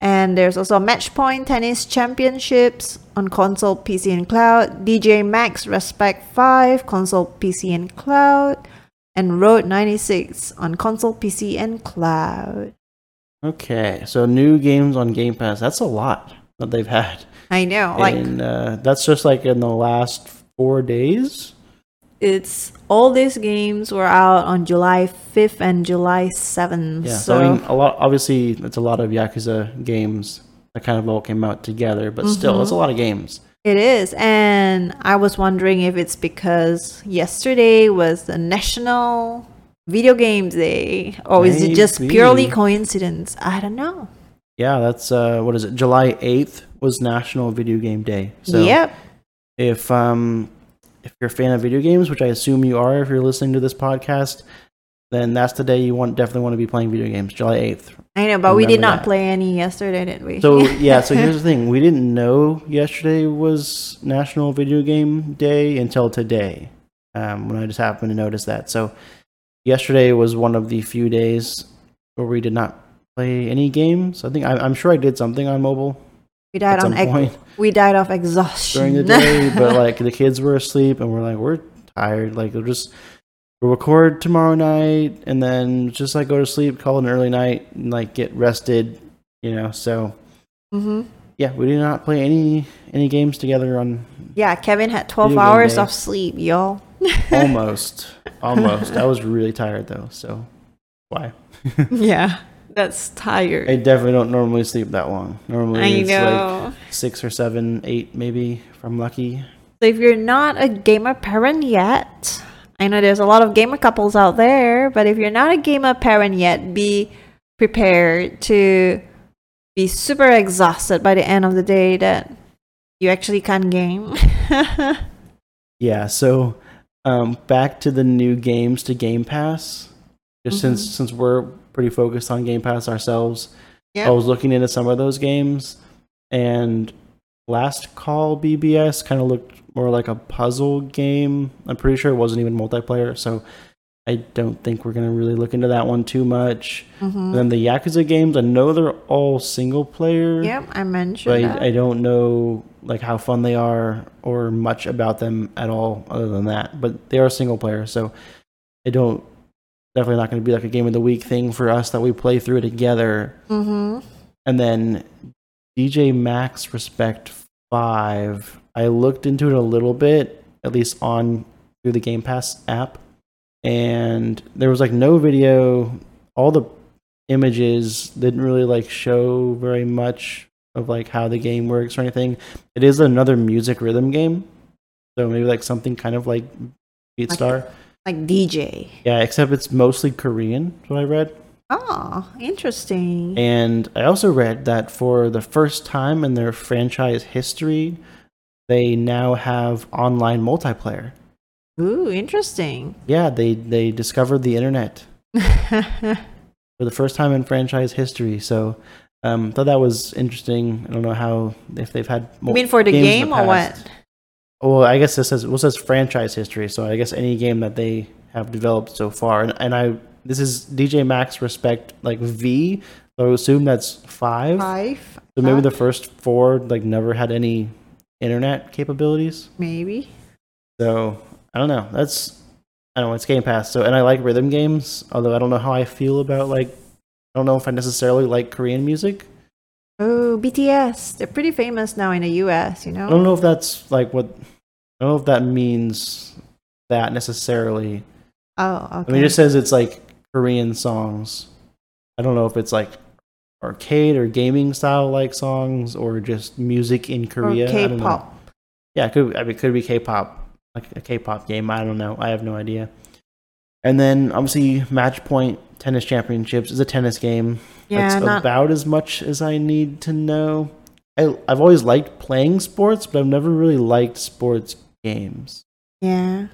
Speaker 2: And there's also Matchpoint Tennis Championships on console, PC, and cloud. DJ Max Respect 5, console, PC, and cloud. And Road 96 on console, PC, and cloud.
Speaker 1: Okay, so new games on Game Pass. That's a lot that they've had.
Speaker 2: I know, like
Speaker 1: and uh, that's just like in the last four days.
Speaker 2: it's all these games were out on July 5th and July 7th.
Speaker 1: Yeah, so,
Speaker 2: so
Speaker 1: I mean, a lot. Obviously, it's a lot of Yakuza games that kind of all came out together, but still, it's a lot of games.
Speaker 2: It is. And I was wondering if it's because yesterday was the National Video Games Day or is it just purely coincidence? I don't know.
Speaker 1: Yeah, that's uh, what is it? July eighth was National Video Game Day. So
Speaker 2: yep.
Speaker 1: If um if you're a fan of video games, which I assume you are if you're listening to this podcast, then that's the day you want definitely want to be playing video games. July eighth.
Speaker 2: I know, but we did not
Speaker 1: that.
Speaker 2: play any yesterday, did we?
Speaker 1: So yeah, so here's the thing: we didn't know yesterday was National Video Game Day until today, um, when I just happened to notice that. So yesterday was one of the few days where we did not play any games. I think I, I'm sure I did something on mobile
Speaker 2: we died on ex- we died of exhaustion
Speaker 1: during the day, but like the kids were asleep and we're like we're tired. Like we'll just we'll record tomorrow night and then just like go to sleep, call it an early night, and like get rested, you know. So
Speaker 2: hmm
Speaker 1: yeah, we did not play any any games together on
Speaker 2: Yeah, Kevin had 12 hours of sleep, y'all.
Speaker 1: almost almost. I was really tired though, so why?
Speaker 2: yeah. That's tired.
Speaker 1: I definitely don't normally sleep that long. Normally
Speaker 2: I
Speaker 1: it's
Speaker 2: know.
Speaker 1: like six or seven, eight maybe if I'm lucky.
Speaker 2: So if you're not a gamer parent yet, I know there's a lot of gamer couples out there, but if you're not a gamer parent yet, be prepared to be super exhausted by the end of the day that you actually can't game.
Speaker 1: Yeah, so um, back to the new games to Game Pass. Just since
Speaker 2: Mhm.
Speaker 1: since we're pretty focused on Game Pass ourselves,
Speaker 2: Yep.
Speaker 1: I was looking into some of those games, and Last Call BBS kind of looked more like a puzzle game. I'm pretty sure it wasn't even multiplayer, so I don't think we're gonna really look into that one too much.
Speaker 2: Mhm.
Speaker 1: And then the Yakuza games, I know they're all single player.
Speaker 2: Yep, I
Speaker 1: But
Speaker 2: mentioned that.
Speaker 1: I, I don't know like how fun they are or much about them at all other than that. But they are single player, so I don't definitely not going to be like a game of the week thing for us that we play through together.
Speaker 2: mm-hmm.
Speaker 1: And then DJ Max Respect 5, I looked into it a little bit, at least on through the Game Pass app, and there was like no video. All the images didn't really like show very much of like how the game works or anything. It is another music rhythm game. So maybe like something kind of like Beat BeatStar.
Speaker 2: Like DJ.
Speaker 1: Yeah, except it's mostly Korean, is what I read.
Speaker 2: Oh, interesting.
Speaker 1: And I also read that for the first time in their franchise history, they now have online multiplayer.
Speaker 2: Ooh, interesting.
Speaker 1: Yeah, they they discovered the internet for the first time in franchise history. So, um, thought that was interesting. I don't know how if they've had.
Speaker 2: you mean for the game
Speaker 1: the
Speaker 2: or what?
Speaker 1: Well, I guess this says well, says franchise history. So I guess any game that they have developed so far, and and I this is DJ Max Respect like V. So I would assume that's five.
Speaker 2: Five?
Speaker 1: So maybe
Speaker 2: Uh,
Speaker 1: the first four like never had any internet capabilities.
Speaker 2: Maybe.
Speaker 1: So I don't know. That's I don't know. It's Game Pass. So and I like rhythm games. Although I don't know how I feel about like I don't know if I necessarily like Korean music.
Speaker 2: Oh, BTS. They're pretty famous now in the US, you know?
Speaker 1: I don't know if that's like what I don't know if that means that necessarily.
Speaker 2: Oh, okay.
Speaker 1: I mean, it just says it's like Korean songs. I don't know if it's like arcade or gaming style like songs or just music in
Speaker 2: or
Speaker 1: Korea. I don't know.
Speaker 2: K-pop.
Speaker 1: Yeah, it could I mean, it could be K-pop, like a K-pop game. I don't know. I have no idea. And then obviously, Match Point Tennis Championships is a tennis game.
Speaker 2: Yeah,
Speaker 1: That's
Speaker 2: not
Speaker 1: about as much as I need to know. I, I've always liked playing sports, but I've never really liked sports games.
Speaker 2: yeah.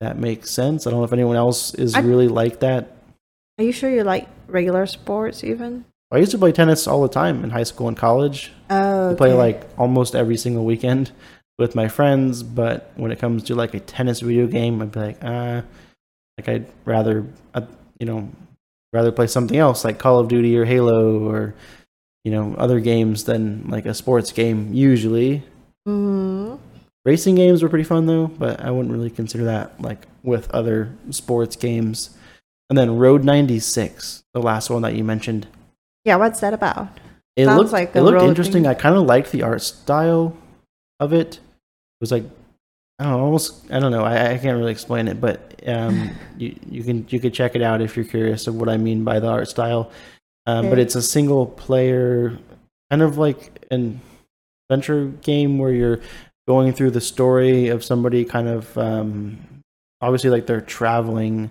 Speaker 1: That makes sense. I don't know if anyone else is
Speaker 2: I-
Speaker 1: really like that.
Speaker 2: Are you sure you like regular sports even?
Speaker 1: I used to play tennis all the time in high school and college.
Speaker 2: Oh,
Speaker 1: I play like almost every single weekend with my friends, but when it comes to like a tennis video game, I'd be like, uh, like I'd rather, uh, you know, rather play something else like Call of Duty or Halo or, you know, other games than like a sports game usually.
Speaker 2: Mhm.
Speaker 1: Racing games were pretty fun though, but I wouldn't really consider that like with other sports games. And then Road 96, the last one that you mentioned.
Speaker 2: Yeah, what's that about?
Speaker 1: It
Speaker 2: Sounds
Speaker 1: looked
Speaker 2: like
Speaker 1: it looked interesting.
Speaker 2: thing.
Speaker 1: I kind of liked the art style of it. It was like I don't know, almost I don't know. I, I can't really explain it, but um, you you can you could check it out if you're curious of what I mean by the art style. Um, But it's a single player, kind of like an adventure game where you're going through the story of somebody, kind of um, obviously like they're traveling,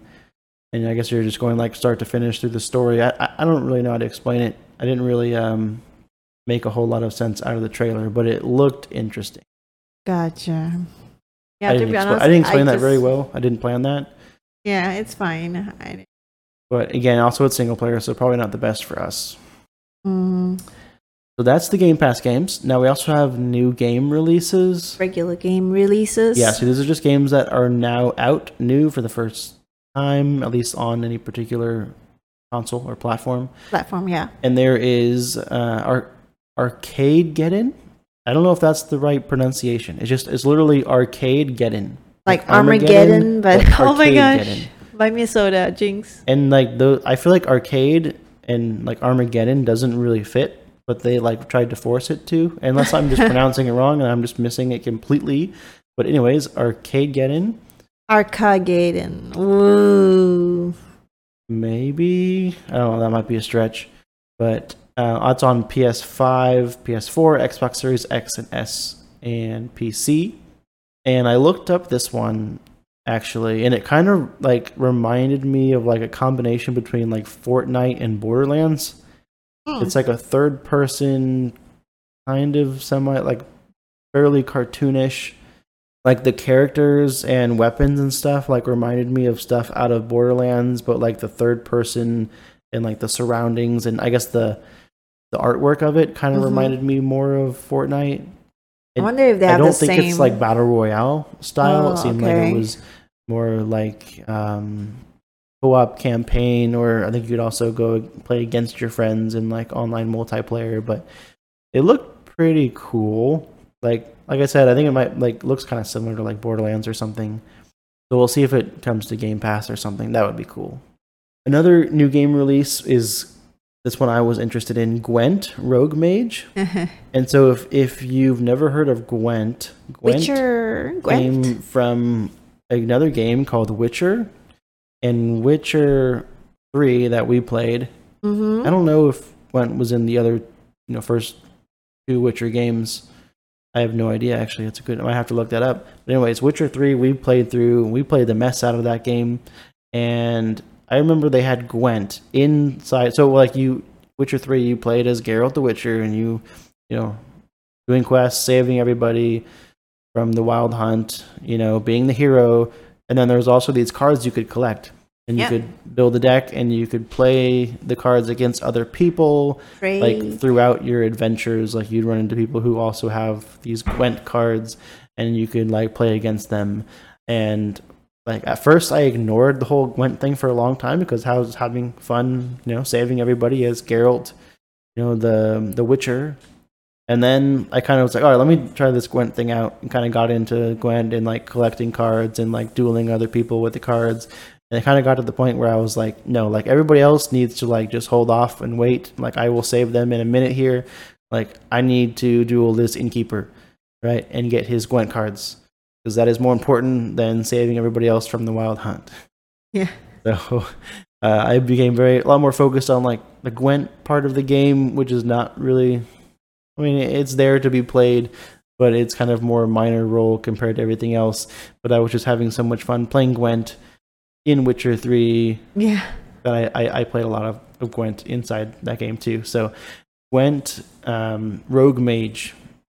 Speaker 1: and I guess you're just going like start to finish through the story. I I, I don't really know how to explain it. I didn't really um, make a whole lot of sense out of the trailer, but it looked interesting.
Speaker 2: Gotcha. Yeah,
Speaker 1: I
Speaker 2: to
Speaker 1: didn't,
Speaker 2: be
Speaker 1: expl-
Speaker 2: honest,
Speaker 1: I didn't explain that very well. I didn't plan that.
Speaker 2: Yeah, it's fine. I,
Speaker 1: But again, also it's single player, so probably not the best for us.
Speaker 2: mm,
Speaker 1: So that's the Game Pass games. Now we also have new game releases.
Speaker 2: regular game releases.
Speaker 1: Yeah, so these are just games that are now out new for the first time, at least on any particular console or platform.
Speaker 2: platform. Yeah.
Speaker 1: And there is uh, Ar- Arcade Get In. I don't know if that's the right pronunciation. It's just it's literally Arcade Get In.
Speaker 2: Like Armageddon, but oh my gosh. Buy me a soda, Jinx.
Speaker 1: And like the, I feel like arcade and like Armageddon doesn't really fit, but they like tried to force it to. Unless I'm just pronouncing it wrong and I'm just missing it completely. But anyways, arcade get in.
Speaker 2: Arcageddon. Ooh.
Speaker 1: Maybe I don't know. That might be a stretch. but uh, it's on PS5, PS4, Xbox Series X and S, and PC. And I looked up this one actually, and it kind of like reminded me of like a combination between like Fortnite and Borderlands.
Speaker 2: Hmm.
Speaker 1: It's like a third person kind of semi like fairly cartoonish. Like the characters and weapons and stuff like reminded me of stuff out of Borderlands, but like the third person and like the surroundings and I guess the the artwork of it kind of
Speaker 2: Mhm.
Speaker 1: reminded me more of Fortnite.
Speaker 2: I wonder if they have I
Speaker 1: don't
Speaker 2: the
Speaker 1: think
Speaker 2: same.
Speaker 1: it's like battle royale style.
Speaker 2: Oh,
Speaker 1: it seemed like it was more like um, co-op campaign, or I think you could also go play against your friends in like online multiplayer. But it looked pretty cool. Like like I said, I think it might like looks kind of similar to like Borderlands or something. So we'll see if it comes to Game Pass or something. That would be cool. Another new game release is this one I was interested in, Gwent Rogue Mage. And so if if you've never heard of Gwent, Gwent
Speaker 2: Witcher. Gwent.
Speaker 1: came from another game called Witcher, and Witcher Three that we played.
Speaker 2: Mm-hmm.
Speaker 1: I don't know if Gwent was in the other, you know, first two Witcher games. I have no idea. Actually, it's a good. I might have to look that up. But anyways, Witcher Three we played through. We played the mess out of that game, and I remember they had Gwent inside. So like you, Witcher Three, you played as Geralt the Witcher, and you, you know, doing quests, saving everybody from the Wild Hunt. You know, being the hero. And then there's also these cards you could collect, and you
Speaker 2: Yeah.
Speaker 1: could build a deck, and you could play the cards against other people like throughout your adventures. Like you'd run into people who also have these gwent cards and you could like play against them. And like at first i ignored the whole gwent thing for a long time because i was having fun you know saving everybody as Geralt, you know the the witcher and then i kind of was like all right let me try this gwent thing out and kind of got into gwent and like collecting cards and like dueling other people with the cards and it kind of got to the point where I was like, no, like everybody else needs to like just hold off and wait. Like I will save them in a minute here. Like I need to duel this innkeeper, right, and get his Gwent cards because that is more important than saving everybody else from the wild hunt.
Speaker 2: Yeah.
Speaker 1: So uh, I became very a lot more focused on like the Gwent part of the game, which is not really. I mean, it's there to be played, but it's kind of more minor role compared to everything else. But I was just having so much fun playing Gwent in Witcher Three
Speaker 2: yeah.
Speaker 1: that I, I, I played a lot of, of Gwent inside that game too. So Gwent um, Rogue Mage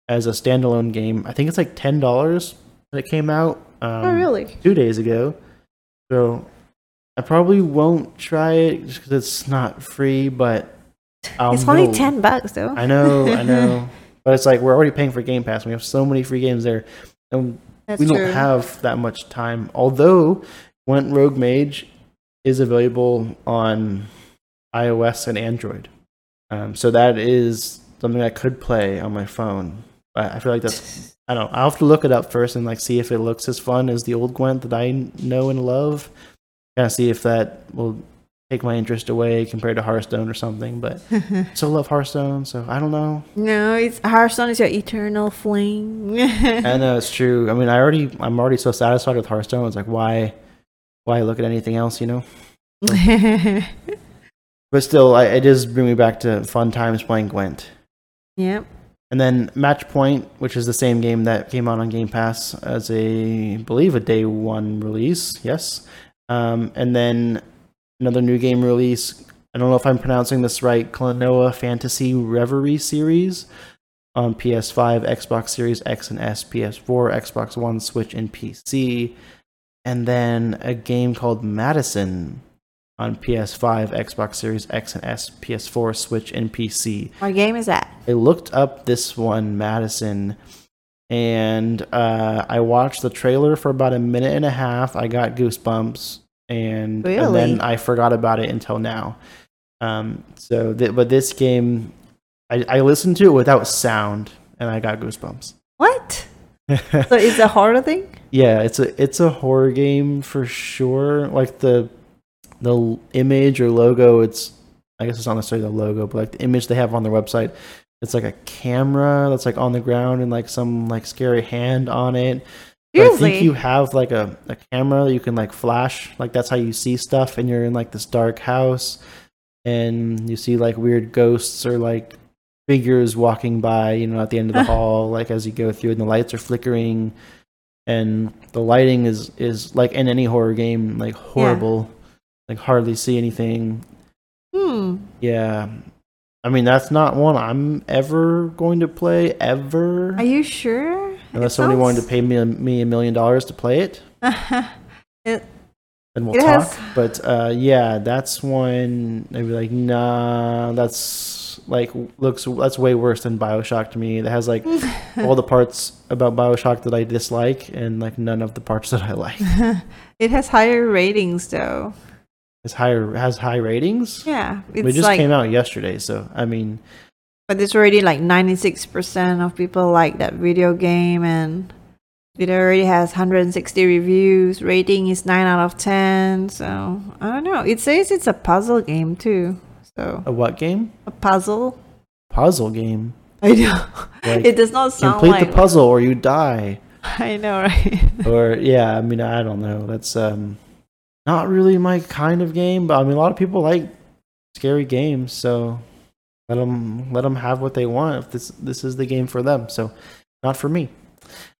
Speaker 1: as a standalone game, I think it's like ten dollars that it came out um,
Speaker 2: oh, really?
Speaker 1: two days ago. So I probably won't try it just because it's not free, but I'll
Speaker 2: it's only
Speaker 1: know-
Speaker 2: ten bucks though.
Speaker 1: I know, I know, but it's like we're already paying for Game Pass. We have so many free games there, and
Speaker 2: That's
Speaker 1: we don't
Speaker 2: true.
Speaker 1: have that much time. Although Gwent Rogue Mage is available on iOS and Android, um, so that is something I could play on my phone. But I feel like that's I don't. know. I'll have to look it up first and like see if it looks as fun as the old Gwent that I know and love. Kind of see if that will take my interest away compared to Hearthstone or something. But still love Hearthstone, so I don't know.
Speaker 2: no, it's Hearthstone is your eternal flame.
Speaker 1: I know it's true. I mean, I already, I'm already so satisfied with Hearthstone. It's like, why, why look at anything else, you know? But still, I, it does bring me back to fun times playing Gwent.
Speaker 2: yep.
Speaker 1: And then Match Point, which is the same game that came out on Game Pass as a, I believe, a day one release. Yes. Um, and then another new game release. I don't know if I'm pronouncing this right. Klonoa Fantasy Reverie series on PS5, Xbox Series X and S, PS4, Xbox One, Switch, and PC. And then a game called Madison on PS5, Xbox Series X and S, PS4, Switch, and PC.
Speaker 2: What game is that?
Speaker 1: I looked up this one, Madison, and uh, I watched the trailer for about a minute and a half. I got goosebumps, and, and then I forgot about it until now. Um, so, th- but this game, I, I listened to it without sound, and I got goosebumps.
Speaker 2: What? So it's a horror thing?
Speaker 1: yeah, it's a it's a horror game for sure. Like the the image or logo, it's I guess it's not necessarily the logo, but like the image they have on their website, it's like a camera that's like on the ground and like some like scary hand on it. But I think you have like a, a camera that you can like flash, like that's how you see stuff, and you're in like this dark house. and you see like weird ghosts or like figures walking by, you know, at the end of the hall, like as you go through, and the lights are flickering, and the lighting is is like in any horror game, like horrible, like hardly see anything.
Speaker 2: Hmm.
Speaker 1: Yeah, I mean that's not one I'm ever going to play ever,
Speaker 2: Are you sure?
Speaker 1: unless somebody wanted to pay me a, me a million dollars to play it.
Speaker 2: it,
Speaker 1: Then we'll talk.
Speaker 2: has-
Speaker 1: But uh, yeah, that's one. I'd be like, nah, that's like looks that's way worse than Bioshock to me. That has like all the parts about Bioshock that I dislike, and like none of the parts that I like.
Speaker 2: it has higher ratings though.
Speaker 1: It's higher has high ratings.
Speaker 2: Yeah,
Speaker 1: it just
Speaker 2: like,
Speaker 1: came out yesterday, so I mean,
Speaker 2: but it's already like ninety six percent of people like that video game, and it already has hundred and sixty reviews. Rating is nine out of ten. So I don't know. It says it's a puzzle game too. So
Speaker 1: a what game?
Speaker 2: a puzzle.
Speaker 1: Puzzle game.
Speaker 2: I know.
Speaker 1: Like,
Speaker 2: it does not sound
Speaker 1: Complete
Speaker 2: like.
Speaker 1: the puzzle or you die.
Speaker 2: I know, right?
Speaker 1: or yeah, I mean, I don't know. That's um, not really my kind of game. But I mean, a lot of people like scary games, so let them let them have what they want. If this this is the game for them, so not for me.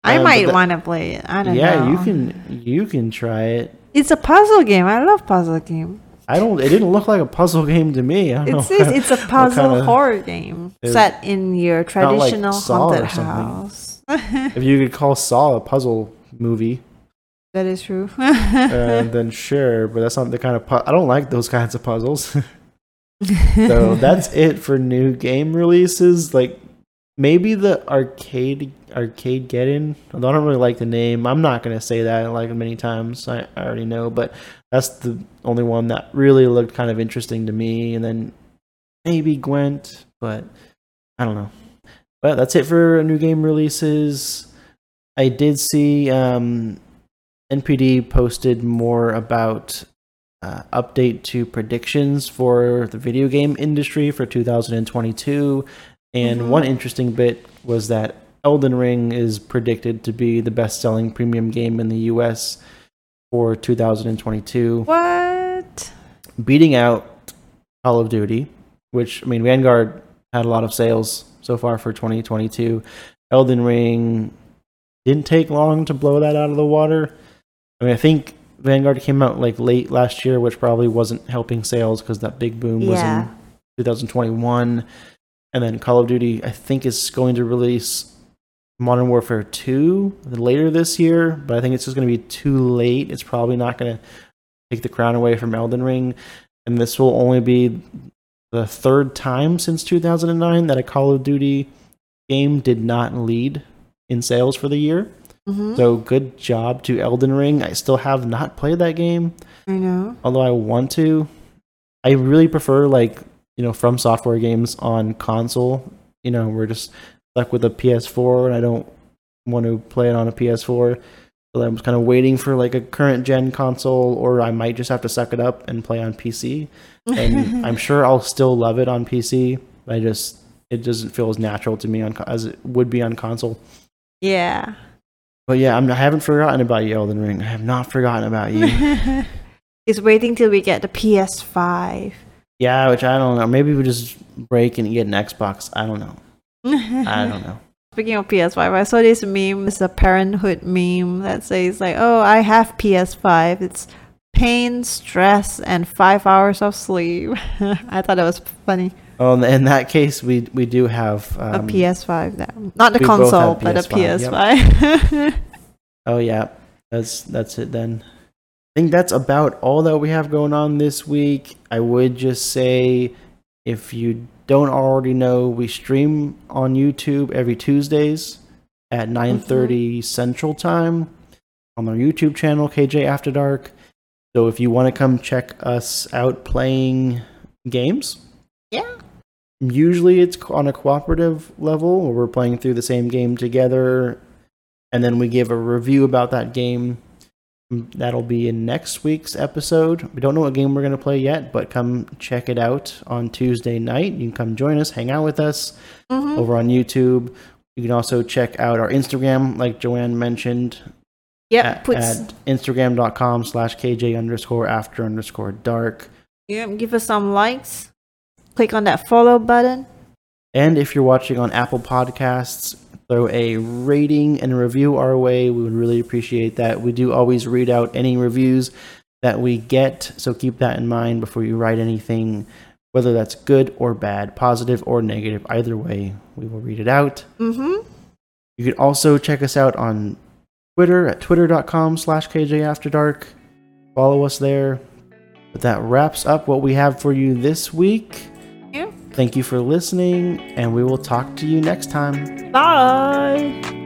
Speaker 2: I
Speaker 1: Um,
Speaker 2: might want to play it. I don't
Speaker 1: yeah,
Speaker 2: know.
Speaker 1: Yeah, you can you can try it.
Speaker 2: It's a puzzle game. I love puzzle game.
Speaker 1: I don't. It didn't look like a puzzle game to me. I don't
Speaker 2: It
Speaker 1: know.
Speaker 2: it's a puzzle
Speaker 1: kinda-
Speaker 2: horror game set in your traditional
Speaker 1: or
Speaker 2: haunted house.
Speaker 1: if you could call Saw a puzzle movie,
Speaker 2: that is true.
Speaker 1: uh, then sure. But that's not the kind of. Pu- I don't like those kinds of puzzles. So that's it for new game releases. Like maybe the arcade arcade get in. I don't really like the name. I'm not gonna say that like many times. I, I already know, but that's the only one that really looked kind of interesting to me. And then maybe Gwent, but I don't know. But that's it for new game releases. I did see um, NPD posted more about uh, update to predictions for the video game industry for 2022. And
Speaker 2: Mhm.
Speaker 1: one interesting bit was that Elden Ring is predicted to be the best selling premium game in the US for 2022,
Speaker 2: what?
Speaker 1: beating out Call of Duty, which, I mean, Vanguard had a lot of sales so far for 2022. Elden Ring didn't take long to blow that out of the water. I mean, I think Vanguard came out like late last year, which probably wasn't helping sales because that big boom was
Speaker 2: Yeah.
Speaker 1: in 2021. And then Call of Duty, I think, is going to release Modern Warfare 2 later this year, but I think it's just going to be too late. It's probably not going to take the crown away from Elden Ring. And this will only be the third time since 2009 that a Call of Duty game did not lead in sales for the year.
Speaker 2: Mhm.
Speaker 1: So good job to Elden Ring. I still have not played that game,
Speaker 2: I know.
Speaker 1: although I want to. I really prefer like you know from software games on console. You know, we're just stuck with a PS4, and I don't want to play it on a PS4. So I'm kind of waiting for like a current gen console, or I might just have to suck it up and play on PC. And I'm sure I'll still love it on PC. I just it doesn't feel as natural to me on as it would be on console.
Speaker 2: yeah.
Speaker 1: But yeah, I'm, I haven't forgotten about you, Elden Ring. I have not forgotten about you.
Speaker 2: it's waiting till we get the PS5.
Speaker 1: yeah, which I don't know. Maybe we just break and get an Xbox. I don't know. I don't know.
Speaker 2: Speaking of PS5, I saw this meme. It's a parenthood meme that says like, "Oh, I have PS5. It's pain, stress, and five hours of sleep." I thought that was funny.
Speaker 1: Oh, in- that case, we we do have
Speaker 2: a
Speaker 1: um,
Speaker 2: PS5, now. not
Speaker 1: both
Speaker 2: console, but a
Speaker 1: PS5,
Speaker 2: PS5.
Speaker 1: Oh yeah, that's that's it then. I think that's about all that we have going on this week. I would just say, if you don't already know, we stream on YouTube every Tuesdays at 9:30 Central Time on our YouTube channel KJ After Dark. So if you want to come check us out playing games,
Speaker 2: yeah.
Speaker 1: Usually it's on a cooperative level where we're playing through the same game together and then we give a review about that game. Mm, that'll be in next week's episode. We don't know what game we're going to play yet but come check it out on tuesday night. You can come join us hang out with us
Speaker 2: Mhm.
Speaker 1: over on youtube. You can also check out our instagram like joanne mentioned
Speaker 2: yeah
Speaker 1: at,
Speaker 2: puts
Speaker 1: at instagram.com slash kj underscore after underscore dark.
Speaker 2: Yeah, give us some likes. Click on that follow button.
Speaker 1: And if you're watching on Apple Podcasts, throw a rating and a review our way. We would really appreciate that. We do always read out any reviews that we get, so keep that in mind before you write anything, whether that's good or bad, positive or negative. Either way, we will read it out.
Speaker 2: Mm-hmm.
Speaker 1: You can also check us out on Twitter at twitter.com slash kjafterdark. Follow us there. But that wraps up what we have for you this week.
Speaker 2: Yeah.
Speaker 1: Thank you for listening, and we will talk to you next time.
Speaker 2: Bye.